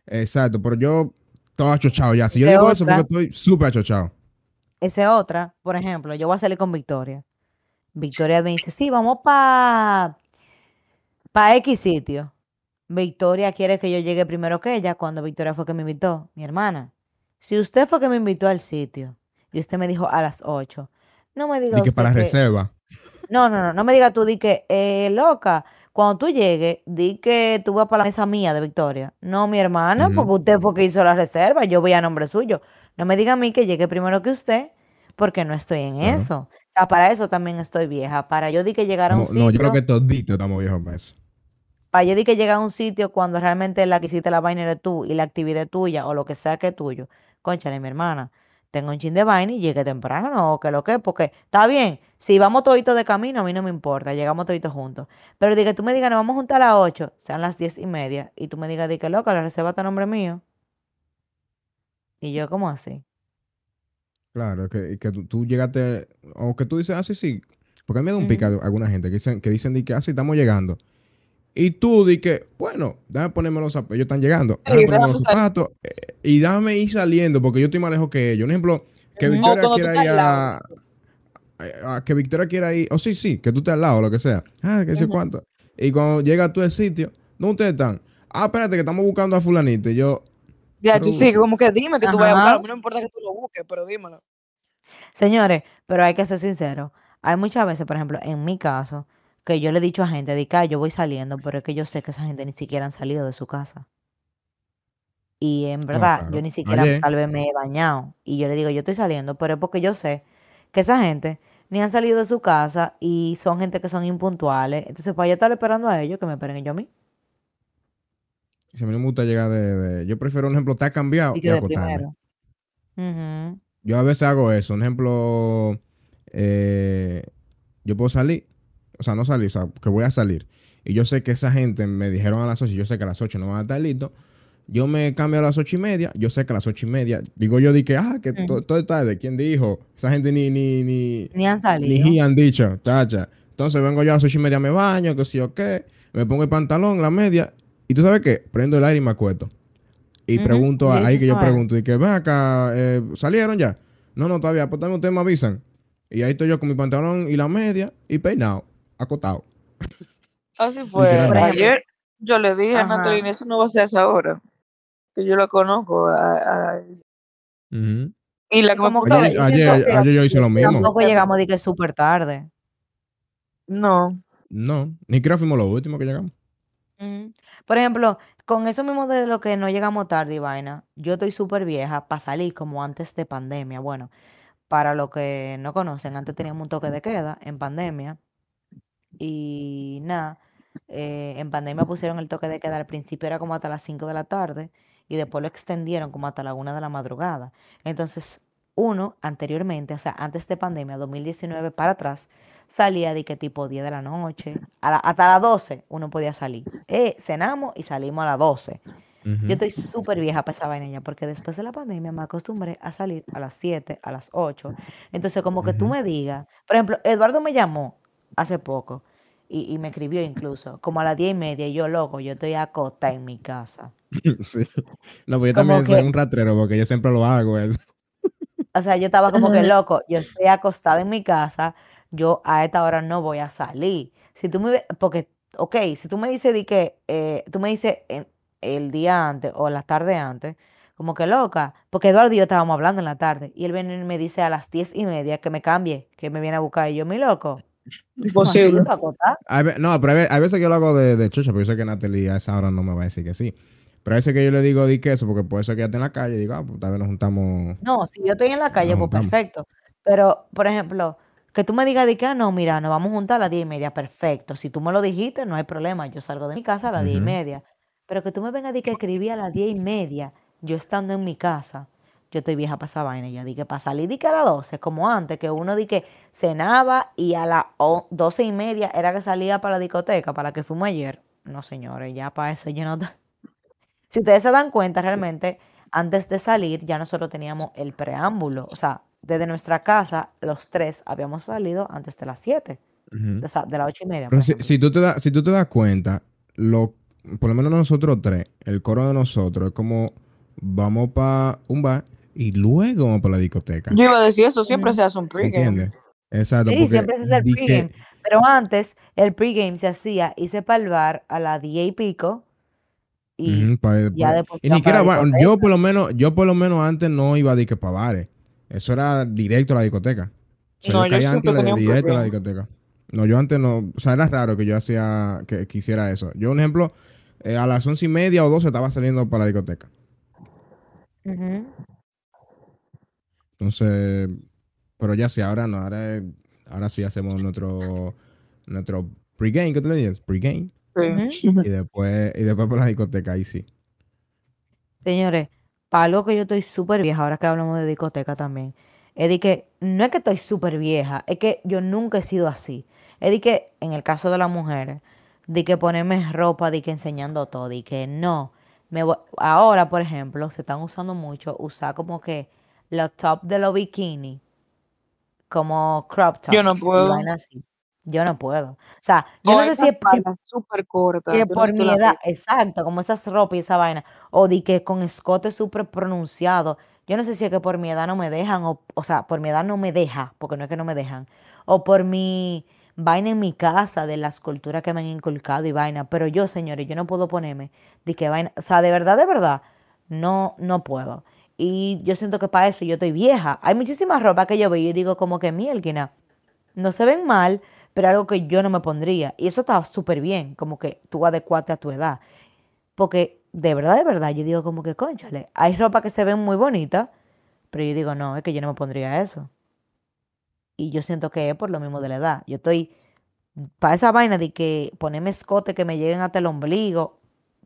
Exacto, pero yo estaba achochado ya. Si yo digo eso, otra. porque estoy súper achochado. Esa es otra, por ejemplo, yo voy a salir con Victoria. Victoria me dice, sí, vamos para pa X sitio. Victoria quiere que yo llegue primero que ella cuando Victoria fue que me invitó. Mi hermana, si usted fue que me invitó al sitio y usted me dijo a las 8, no me diga Y que para la que- reserva. No, no, no, no me diga tú, di que, eh, loca, cuando tú llegues, di que tú vas para la mesa mía de Victoria. No, mi hermana, porque usted fue que hizo la reserva, yo voy a nombre suyo. No me diga a mí que llegue primero que usted, porque no estoy en eso. O sea, para eso también estoy vieja. Para yo di que llegar a un No, sitio, no, yo creo que todito estamos viejos para eso. para yo di que llegar a un sitio cuando realmente la que hiciste la vaina eres tú y la actividad es tuya o lo que sea que es tuyo. Conchale, mi hermana, tengo un chin de vaina y llegue temprano o que lo que, porque está bien, si vamos toditos de camino, a mí no me importa, llegamos toditos juntos. Pero di que tú me digas, nos vamos a juntar a las 8, sean las 10 y media, y tú me digas, di que loca, la reserva está a nombre mío. Y yo, ¿cómo así? Claro, que, que tú, tú llegaste, o que tú dices, ah, sí, sí. Porque a mí me da un pica de alguna gente que dicen, que dicen, di que, ah, sí, estamos llegando. Y tú di que, bueno, déjame ponerme los zapatos, ellos están llegando, déjame ponerme los zapatos eh, y déjame ir saliendo porque yo estoy más lejos que ellos. Un ejemplo, que. Victoria quiera ir a, lado. a- a- que Victoria quiera ir, o sí, sí, que tú estés al lado, lo que sea. Ah, que sé cuánto. Y cuando llega tú al sitio, ¿dónde ustedes están? Ah, espérate, que estamos buscando a fulanito. Y yo, Ya, tú sí, como que dime que tú vayas a buscar. A mí no me importa que tú lo busques, pero dímelo. Señores, pero hay que ser sincero. Hay muchas veces, por ejemplo, en mi caso, que yo le he dicho a gente, de que "Ah, yo voy saliendo, pero es que yo sé que esa gente ni siquiera han salido de su casa. Y en verdad, yo claro. ni siquiera tal vez me he bañado. Y yo le digo, yo estoy saliendo, pero es porque yo sé que esa gente ni han salido de su casa y son gente que son impuntuales. Entonces, para yo estar esperando a ellos, que me esperen ellos a mí. si a mí no me gusta llegar de, de- Yo prefiero, un ejemplo, estar cambiado Y y que acostarme. Ujú. Yo a veces hago eso. Un ejemplo, eh, yo puedo salir, o sea, no salir, o sea, que voy a salir. Y yo sé que esa gente me dijeron a las 8, y yo sé que a las 8 no van a estar listos. Yo me cambio a las 8 y media, yo sé que a las 8 y media, digo yo, di que, ah, que to- todo tarde. ¿Quién dijo? Esa gente ni, ni, ni, Ni han ni salido. he han dicho, chacha. Entonces vengo yo a las 8 y media, me baño, que sí o qué, me pongo el pantalón, la media, y tú sabes qué, prendo el aire y me acuesto. Y pregunto, a- ahí que yo pregunto, y que ven acá, eh, ¿salieron ya? No, no, todavía, pues también ustedes me avisan. Y ahí estoy yo con mi pantalón y la media y peinado, acotado. Así fue. Ayer yo le dije a Ajá. Natalie, eso no va a ser esa hora. Que yo la conozco. a- a- Ujú. y la Como que Ayer, yo ayer, siento que ayer yo hice lo mismo. Tampoco llegamos de que súper tarde. No. No, ni creo fuimos los últimos que llegamos. Por ejemplo, con eso mismo de lo que no llegamos tarde y vaina, yo estoy súper vieja para salir como antes de pandemia. Bueno, para los que no conocen, antes teníamos un toque de queda en pandemia y nada, eh, en pandemia pusieron el toque de queda, al principio era como hasta las 5 de la tarde y después lo extendieron como hasta la 1 de la madrugada. Entonces, uno anteriormente, o sea, antes de pandemia, 2019 para atrás, salía de que tipo 10 de la noche, a la- hasta las 12 uno podía salir. Eh, cenamos y salimos a las 12. Ujú. Yo estoy súper vieja para esa vaina ya, porque después de la pandemia me acostumbré a salir a las 7, a las 8. Entonces, como que tú me digas, por ejemplo, Eduardo me llamó hace poco y, y me escribió incluso, como a las 10 y media, y yo loco, yo estoy acostada en mi casa. *laughs* Sí. No, pues yo Como también soy un ratrero porque yo siempre lo hago. eso. O sea, yo estaba como que loco, yo estoy acostada en mi casa, yo a esta hora no voy a salir. Si tú me, porque, ok, si tú me dices de que, eh, tú me dices en- el día antes o la tarde antes, como que loca, porque Eduardo y yo estábamos hablando en la tarde, y él viene y me dice a las diez y media que me cambie, que me viene a buscar, y yo, mi loco. Imposible. No, pero hay veces que yo lo hago de, de chocha, pero yo sé que Natalie a esa hora no me va a decir que sí. Pero hay veces que yo le digo di que eso, porque puede ser que ya esté en la calle y digo, ah, pues tal vez nos juntamos. No, si yo estoy en la calle, pues perfecto. Pero, por ejemplo, que tú me digas de que, ah, no, mira, nos vamos a juntar a las diez y media, perfecto. Si tú me lo dijiste, no hay problema. Yo salgo de mi casa a las diez y Ujú. media. Pero que tú me vengas de que escribí a las diez y media, yo estando en mi casa, yo estoy vieja para esa vaina. Ya di que para salir di que a las 12, como antes, que uno di que cenaba y a las o- doce y media era que salía para la discoteca, para la que fuimos ayer. No, señores, ya para eso yo no. *laughs* Si ustedes se dan cuenta, realmente, antes de salir, ya nosotros teníamos el preámbulo. O sea, desde nuestra casa, los tres habíamos salido antes de las 7. Ujú. O sea, de las ocho y media, Pero si, tú te das, si tú te das cuenta, lo, por lo menos nosotros tres, el coro de nosotros es como vamos para un bar y luego vamos para la discoteca. Yo iba a decir eso, siempre se hace un pregame. ¿Entiendes? Exacto. Sí, siempre se hace el que- pregame. Pero antes, el pregame se hacía, hice para el bar a las 10 y pico. Y pa- ya pa- después y ni siquiera para bar- yo por lo menos, yo por lo menos antes no iba a disque para bares. Eso era directo a la discoteca. O sea, No, yo yo caía antes siempre de- tenía un directo a la pregame. discoteca. No, yo antes no, o sea, era raro que yo hacía, que quisiera eso. Yo, un ejemplo, eh, a las once y media o doce estaba saliendo para la discoteca. Ujú. Entonces, pero ya sí, ahora no, ahora, ahora sí hacemos nuestro, nuestro pregame, ¿qué te le dices? Pregame. Sí. *laughs* Y después, y después por la discoteca, ahí sí. Señores, para algo que yo estoy súper vieja, ahora que hablamos de discoteca también, es de que no es que estoy súper vieja, es que yo nunca he sido así. Es de que, en el caso de las mujeres, de que ponerme ropa, de que enseñando todo, de que no. Me voy- ahora, por ejemplo, se están usando mucho usar como que los top de los bikinis, como crop Yo no tops puedo. así. Yo no puedo. O sea, yo no sé si es que súper corta. que por mi edad, exacto, como esas ropas y esa vaina, o de que con escote súper pronunciado, yo no sé si es que por mi edad no me dejan, o, o sea, por mi edad no me deja, porque no es que no me dejan, o por mi vaina en mi casa, de las culturas que me han inculcado y vaina, pero yo, señores, yo no puedo ponerme de que vaina, o sea, de verdad, de verdad, no, no puedo. Y yo siento que para eso yo estoy vieja. Hay muchísimas ropas que yo veo y digo como que mielquina no se ven mal, pero algo que yo no me pondría. Y eso está súper bien, como que tú adecuate a tu edad. Porque de verdad, de verdad, yo digo como que, conchale, hay ropa que se ven muy bonita, pero yo digo, no, es que yo no me pondría eso. Y yo siento que es por lo mismo de la edad. Yo estoy, para esa vaina de que ponerme escote que me lleguen hasta el ombligo,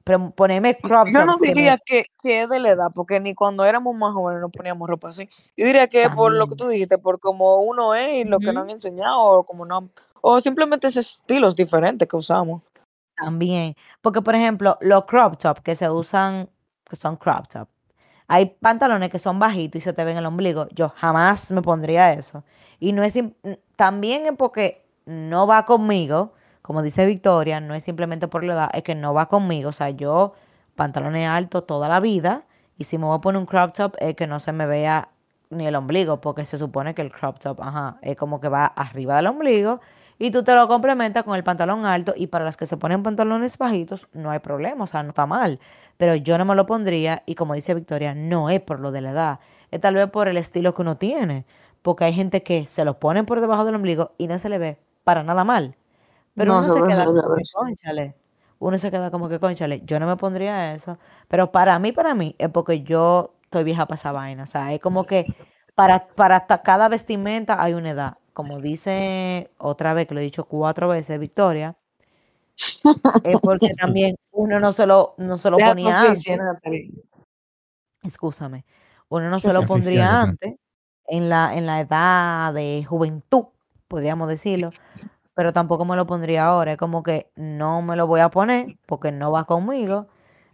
pero ponerme crop Yo no diría que, que es de la edad, porque ni cuando éramos más jóvenes no poníamos ropa así. Yo diría que es por lo que También. tú dijiste, por como uno es y lo que nos han enseñado, o como no, o simplemente ese estilos diferentes que usamos. También. Porque, por ejemplo, los crop top que se usan, que son crop top, hay pantalones que son bajitos y se te ven el ombligo. Yo jamás me pondría eso. Y no es también es porque no va conmigo, como dice Victoria, no es simplemente por la edad, es que no va conmigo. O sea, yo pantalones altos toda la vida y si me voy a poner un crop top es que no se me vea ni el ombligo, porque se supone que el crop top, ajá, es como que va arriba del ombligo y tú te lo complementas con el pantalón alto y para las que se ponen pantalones bajitos no hay problema, o sea, no está mal, pero yo no me lo pondría y como dice Victoria, no es por lo de la edad, es tal vez por el estilo que uno tiene, porque hay gente que se lo ponen por debajo del ombligo y no se le ve para nada mal, pero No uno se queda como que, eso. cónchale, uno se queda como que, conchale, yo no me pondría eso, pero para mí, para mí, es porque yo estoy vieja para esa vaina, o sea, es como que para, para hasta cada vestimenta hay una edad. Como dice otra vez, que lo he dicho cuatro veces, Victoria, es porque *laughs* también uno no se lo, no se lo ponía antes, excúsame, uno no Sí, se lo pondría antes, en la, en la edad de juventud, podríamos decirlo, pero tampoco me lo pondría ahora. Es como que no me lo voy a poner porque no va conmigo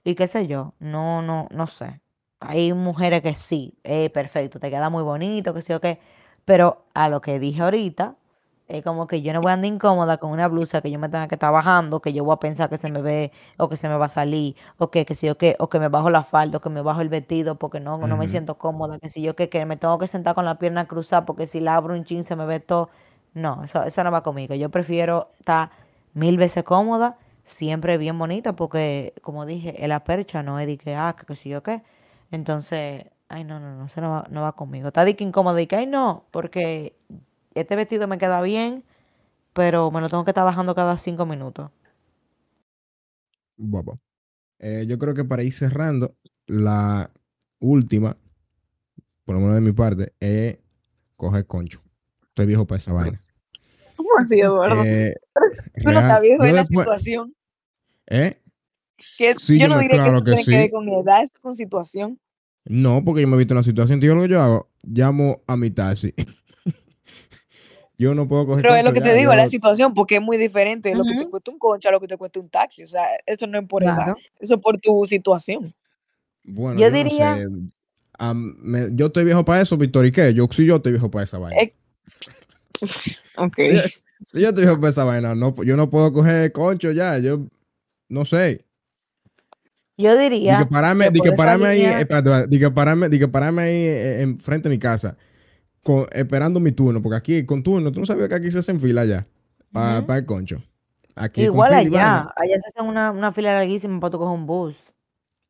y qué sé yo, no, no, no sé. Hay mujeres que sí, eh, perfecto, te queda muy bonito, que sí o qué, pero a lo que dije ahorita, es como que yo no voy a andar incómoda con una blusa que yo me tenga que estar bajando, que yo voy a pensar que se me ve o que se me va a salir, o que, que sí o qué, o que me bajo la falda, o que me bajo el vestido porque no, no me siento cómoda, que si yo qué, que me tengo que sentar con la pierna cruzada porque si la abro un chin se me ve todo. No, eso, eso no va conmigo. Yo prefiero estar mil veces cómoda, siempre bien bonita, porque como dije, es la percha, no es de que, ah, que, que si yo qué. Entonces, ay, no, no, no, eso no va, no va conmigo. Está de que incómoda y que, ay, no, porque este vestido me queda bien, pero me lo tengo que estar bajando cada cinco minutos. Guapo. Eh, yo creo que para ir cerrando, la última, por lo menos de mi parte, es coger concho. Estoy viejo para esa vaina. *laughs* ¿Cómo así, Eduardo? Eh, *laughs* Tú no yo en la después- situación. ¿Eh? Que Sí, yo yo no diría claro que eso que tiene que ver sí. con edad, es con situación. No, porque yo me he visto en una situación. Tío, lo que yo hago, llamo a mi taxi. *laughs* yo no puedo coger Pero es lo que ya, te digo, yo- la situación, porque es muy diferente lo que te cuesta un concha a lo que te cuesta un taxi. O sea, eso no es por edad, Claro. eso es por tu situación. Bueno, Yo yo, diría- no sé. Am- me- yo estoy viejo para eso, Víctor, ¿y qué? Yo sí, yo estoy viejo para esa vaina. Es- Ok. Si, yo estoy viejo para esa vaina, no, yo no puedo coger concho ya. Yo no sé. Yo Di diría que pararme, que di que pararme ahí, línea- eh, di que pararme, di que pararme ahí eh, en frente de mi casa, con- esperando mi turno, porque aquí con turno, tú no sabías que aquí se hacen fila ya, para Ujú. el concho. Aquí Igual allá, allá se hace una, una fila larguísima para tú coger un bus.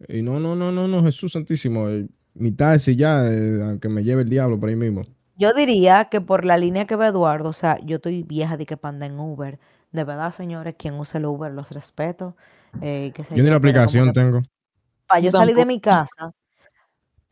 Y no, no, no, no, no, Jesús Santísimo, mi taxi ya, eh, aunque me lleve el diablo por ahí mismo. Yo diría que por la línea que ve Eduardo, o sea, yo estoy vieja de que panda en Uber. De verdad, señores, quien usa el Uber los respeto. eh, qué sé Yo ni la aplicación que tengo. para yo salir de mi casa,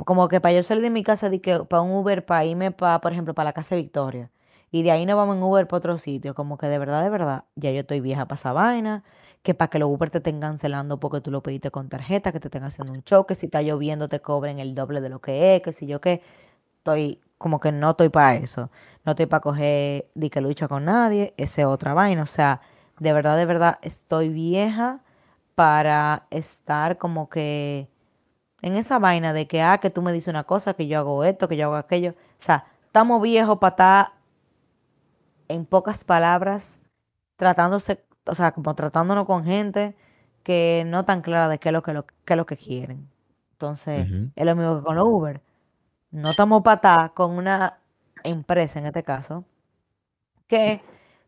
como que para yo salir de mi casa, de que para un Uber, para irme, para, por ejemplo, para la casa de Victoria, y de ahí nos vamos en Uber para otro sitio, como que de verdad, de verdad, ya yo estoy vieja para esa vaina, que para que los Uber te estén cancelando porque tú lo pediste con tarjeta, que te estén haciendo un choque, si está lloviendo te cobren el doble de lo que es, que si yo qué, estoy, como que no estoy para eso, no estoy para coger de que lucha con nadie, esa es otra vaina, o sea, de verdad, de verdad, estoy vieja para estar como que en esa vaina de que, ah, que tú me dices una cosa, que yo hago esto, que yo hago aquello. O sea, estamos viejos para estar, en pocas palabras, tratándose, o sea, como tratándonos con gente que no tan clara de qué es lo que, lo, qué es lo que quieren. Entonces, es lo mismo que con los Uber. No estamos para estar con una empresa, en este caso, que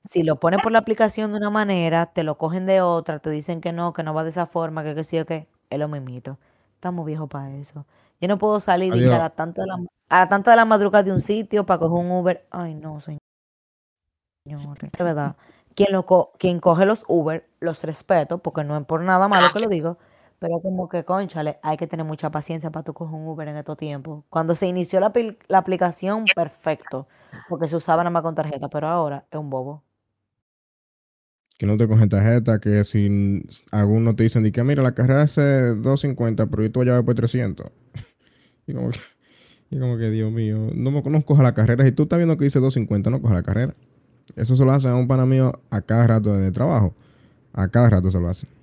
si lo pones por la aplicación de una manera, te lo cogen de otra, te dicen que no, que no va de esa forma, que que sí o que, es lo mismito. Estamos viejos para eso. Yo no puedo salir a la tanta de la, a la tanta de la madrugada de un sitio para coger un Uber. Ay, no, señor. De verdad. Quien, lo co- quien coge los Uber, los respeto, porque no es por nada malo que lo digo, Pero como que, conchale, hay que tener mucha paciencia para tú coger un Uber en estos tiempos. Cuando se inició la, la aplicación, perfecto, porque se usaba nada más con tarjeta, pero ahora es un bobo. Que no te cogen tarjeta, que si algunos te dicen que mira, la carrera es 250, pero yo tú allá por 300. *laughs* Y como que, y como que, Dios mío, no me no coja la carrera. Si tú estás viendo que dice 250, no coja la carrera. Eso se lo hacen a un pana mío a cada rato de trabajo. A cada rato se lo hacen.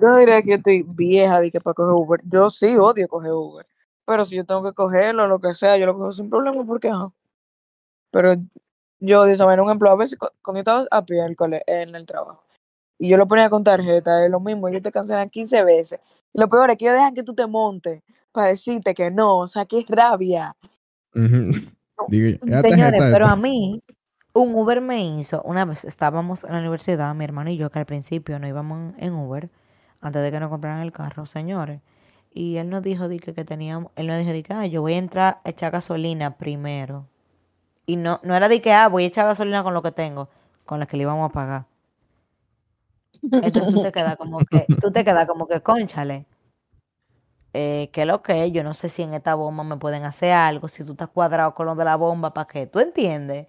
Yo no diría que yo estoy vieja de que para coger Uber. Yo sí odio coger Uber. Pero si yo tengo que cogerlo, lo que sea, yo lo cojo sin problema porque ajá. Pero yo de esa manera, un ejemplo, a veces cu- cuando yo estaba a pie en el, cole- en el trabajo y yo lo ponía con tarjeta, es lo mismo, ellos te cancelan 15 veces. Y lo peor es que ellos dejan que tú te montes para decirte que no, o sea, qué rabia. Ujú. Digo, esa Señores, pero a mí, un Uber me hizo, una vez estábamos en la universidad, mi hermano y yo, que al principio no íbamos en Uber, antes de que nos compraran el carro, señores. Y él nos dijo di que, que teníamos, él nos dijo di que, ah, yo voy a entrar a echar gasolina primero. Y no, no era de que, ah, voy a echar gasolina con lo que tengo, con la que le íbamos a pagar. Entonces tú te quedas como que, tú te quedas como que, conchale, eh, que lo que yo no sé si en esta bomba me pueden hacer algo, si tú estás cuadrado con lo de la bomba, ¿para qué? ¿Tú entiendes?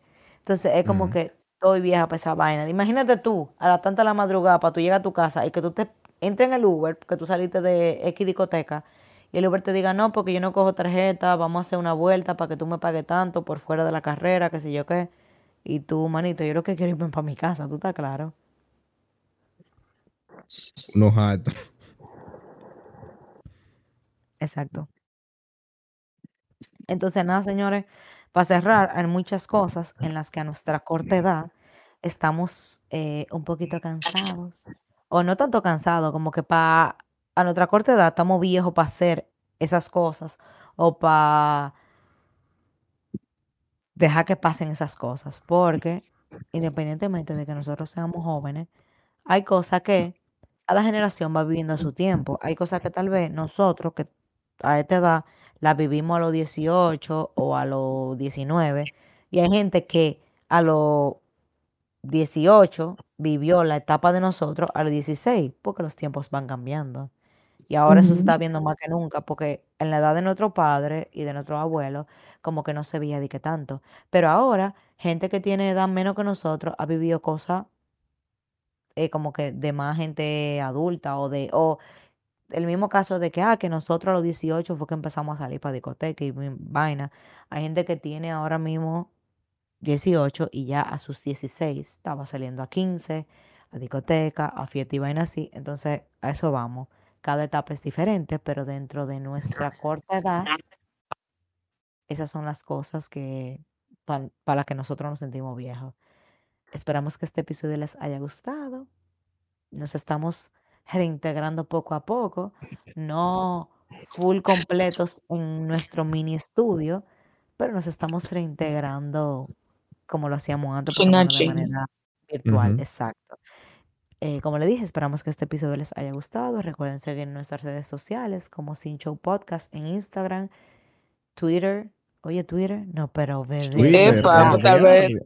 Entonces es como que estoy vieja para esa vaina. Imagínate tú, a las tantas de la madrugada, para tú llegar a tu casa y que tú te entres en el Uber, que tú saliste de X discoteca, y el Uber te diga, no, porque yo no cojo tarjeta, vamos a hacer una vuelta para que tú me pagues tanto por fuera de la carrera, qué sé yo qué. Y tú, manito, yo lo que quiero irme para mi casa, ¿tú estás claro? Unos altos. Exacto. Entonces, nada, señores, para cerrar, hay muchas cosas en las que a nuestra corta edad estamos eh, un poquito cansados, o no tanto cansados, como que para a nuestra corta edad estamos viejos para hacer esas cosas, o para dejar que pasen esas cosas, porque independientemente de que nosotros seamos jóvenes, hay cosas que cada generación va viviendo a su tiempo. Hay cosas que tal vez nosotros, que a esta edad, las vivimos a los 18 o a los 19, y hay gente que a los 18 vivió la etapa de nosotros a los 16, porque los tiempos van cambiando. Y ahora eso se está viendo más que nunca, porque en la edad de nuestro padre y de nuestro abuelo, como que no se veía de que tanto. Pero ahora, gente que tiene edad menos que nosotros ha vivido cosas eh, como que de más gente adulta o de, o el mismo caso de que, ah, que nosotros a los 18 fue que empezamos a salir para discoteca y vaina. Hay gente que tiene ahora mismo 18 y ya a sus 16 estaba saliendo a 15, a discoteca, a fiesta y vaina así. Entonces, a eso vamos. Cada etapa es diferente, pero dentro de nuestra corta edad, esas son las cosas que para las que nosotros nos sentimos viejos. Esperamos que este episodio les haya gustado. Nos estamos reintegrando poco a poco, *laughs* no full completos en nuestro mini estudio, pero nos estamos reintegrando como lo hacíamos antes, menos de manera virtual. Exacto. Eh, como le dije, esperamos que este episodio les haya gustado. Recuerden seguir en nuestras redes sociales como Sin Show Podcast en Instagram, Twitter. Oye, Twitter. No, pero bebé. Twitter, Epa,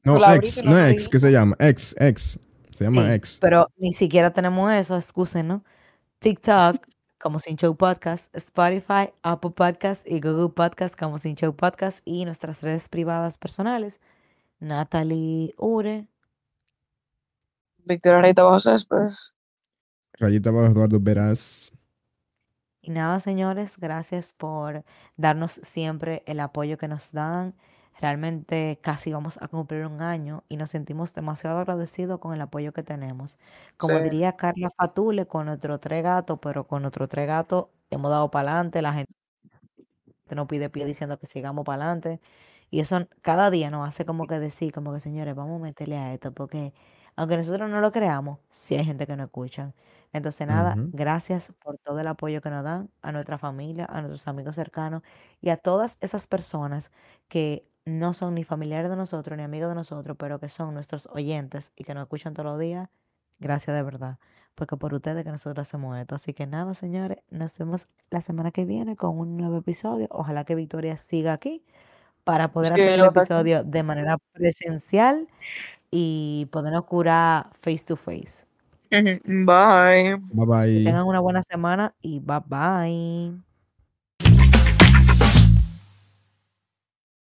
No, ex, no ex, ¿qué se llama? Ex, ex. Se llama Sí, ex. pero ni siquiera tenemos eso, excúsenos. TikTok como Sin Show Podcast, Spotify, Apple Podcast y Google Podcast como Sin Show Podcast y nuestras redes privadas personales, Natalie Ure. Victoria Reyta Bajo Céspedes. Rayita abajo, Eduardo Verás. Y nada, señores, gracias por darnos siempre el apoyo que nos dan. Realmente casi vamos a cumplir un año y nos sentimos demasiado agradecidos con el apoyo que tenemos. Como Sí. diría Carla Fatule, con nuestro tres gatos, pero con nuestro tres gatos hemos dado para adelante. La gente nos pide pie diciendo que sigamos para adelante. Y eso cada día nos hace como que decir, como que señores, vamos a meterle a esto, porque aunque nosotros no lo creamos, sí hay gente que nos escucha. Entonces, nada, Ujú. gracias por todo el apoyo que nos dan a nuestra familia, a nuestros amigos cercanos y a todas esas personas que no son ni familiares de nosotros ni amigos de nosotros, pero que son nuestros oyentes y que nos escuchan todos los días. Gracias de verdad, porque por ustedes que nosotros hacemos esto. Así que nada, señores, nos vemos la semana que viene con un nuevo episodio. Ojalá que Victoria siga aquí para poder Sí, hacer el episodio de manera presencial y podernos curar face to face. *laughs* Bye. Bye bye. Que tengan una buena semana y bye bye.